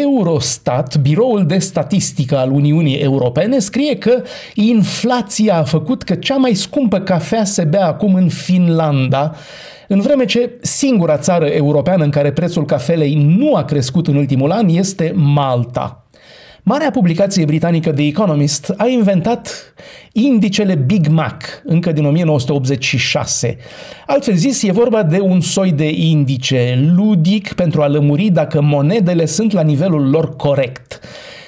Eurostat, biroul de statistică al Uniunii Europene, scrie că inflația a făcut că cea mai scumpă cafea se bea acum în Finlanda, în vreme ce singura țară europeană în care prețul cafelei nu a crescut în ultimul an este Malta. Marea publicație britanică The Economist a inventat indicele Big Mac încă din 1986. Altfel zis, e vorba de un soi de indice ludic pentru a lămuri dacă monedele sunt la nivelul lor corect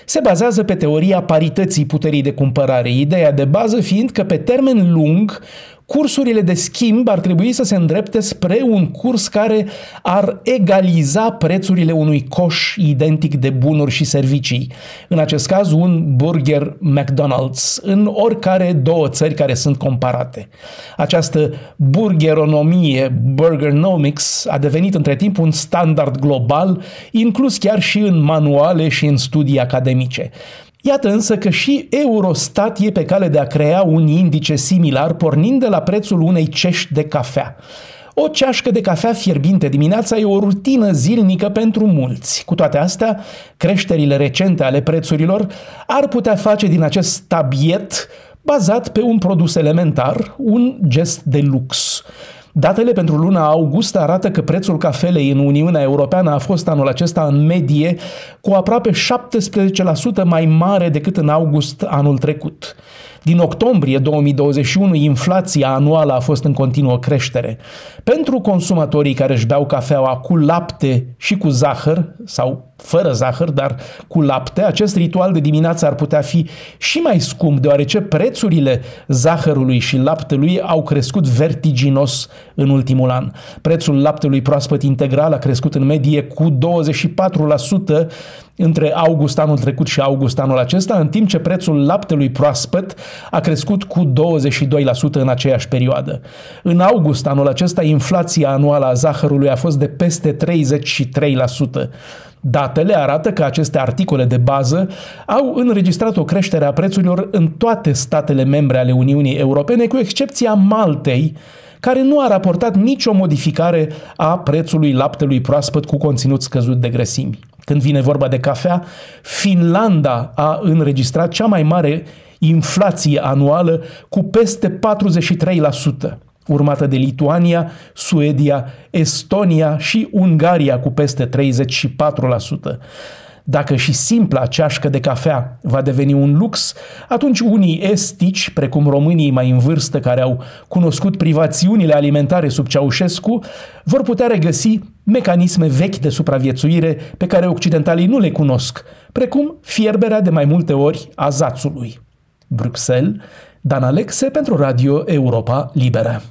se bazează pe teoria parității puterii de cumpărare, ideea de bază fiind că pe termen lung cursurile de schimb ar trebui să se îndrepte spre un curs care ar egaliza prețurile unui coș identic de bunuri și servicii. În acest caz, un burger McDonald's în oricare două țări care sunt comparate. Această burgeronomie, burgernomics, a devenit între timp un standard global, inclus chiar și în manuale și în studii academice. Iată însă că și Eurostat e pe cale de a crea un indice similar pornind de la prețul unei cești de cafea. O ceașcă de cafea fierbinte dimineața e o rutină zilnică pentru mulți. Cu toate astea, creșterile recente ale prețurilor ar putea face din acest tabiet bazat pe un produs elementar, un gest de lux. Datele pentru luna august arată că prețul cafelei în Uniunea Europeană a fost anul acesta în medie cu aproape 17% mai mare decât în august anul trecut. Din octombrie 2021, inflația anuală a fost în continuă creștere. Pentru consumatorii care își beau cafeaua cu lapte și cu zahăr, sau fără zahăr, dar cu lapte, acest ritual de dimineață ar putea fi și mai scump, deoarece prețurile zahărului și laptelui au crescut vertiginos în ultimul an. Prețul laptelui proaspăt integral a crescut în medie cu 24% între august anul trecut și august anul acesta, în timp ce prețul laptelui proaspăt a crescut cu 22% în aceeași perioadă. În august anul acesta, inflația anuală a zahărului a fost de peste 33%. Datele arată că aceste articole de bază au înregistrat o creștere a prețurilor în toate statele membre ale Uniunii Europene, cu excepția Maltei, care nu a raportat nicio modificare a prețului laptelui proaspăt cu conținut scăzut de grăsimi. Când vine vorba de cafea, Finlanda a înregistrat cea mai mare inflație anuală cu peste 43%, urmată de Lituania, Suedia, Estonia și Ungaria cu peste 34%. Dacă și simpla ceașcă de cafea va deveni un lux, atunci unii estici, precum românii mai în vârstă care au cunoscut privațiunile alimentare sub Ceaușescu, vor putea regăsi mecanisme vechi de supraviețuire pe care occidentalii nu le cunosc, precum fierberea de mai multe ori a zațului. Bruxelles, Dan Alexe pentru Radio Europa Liberă.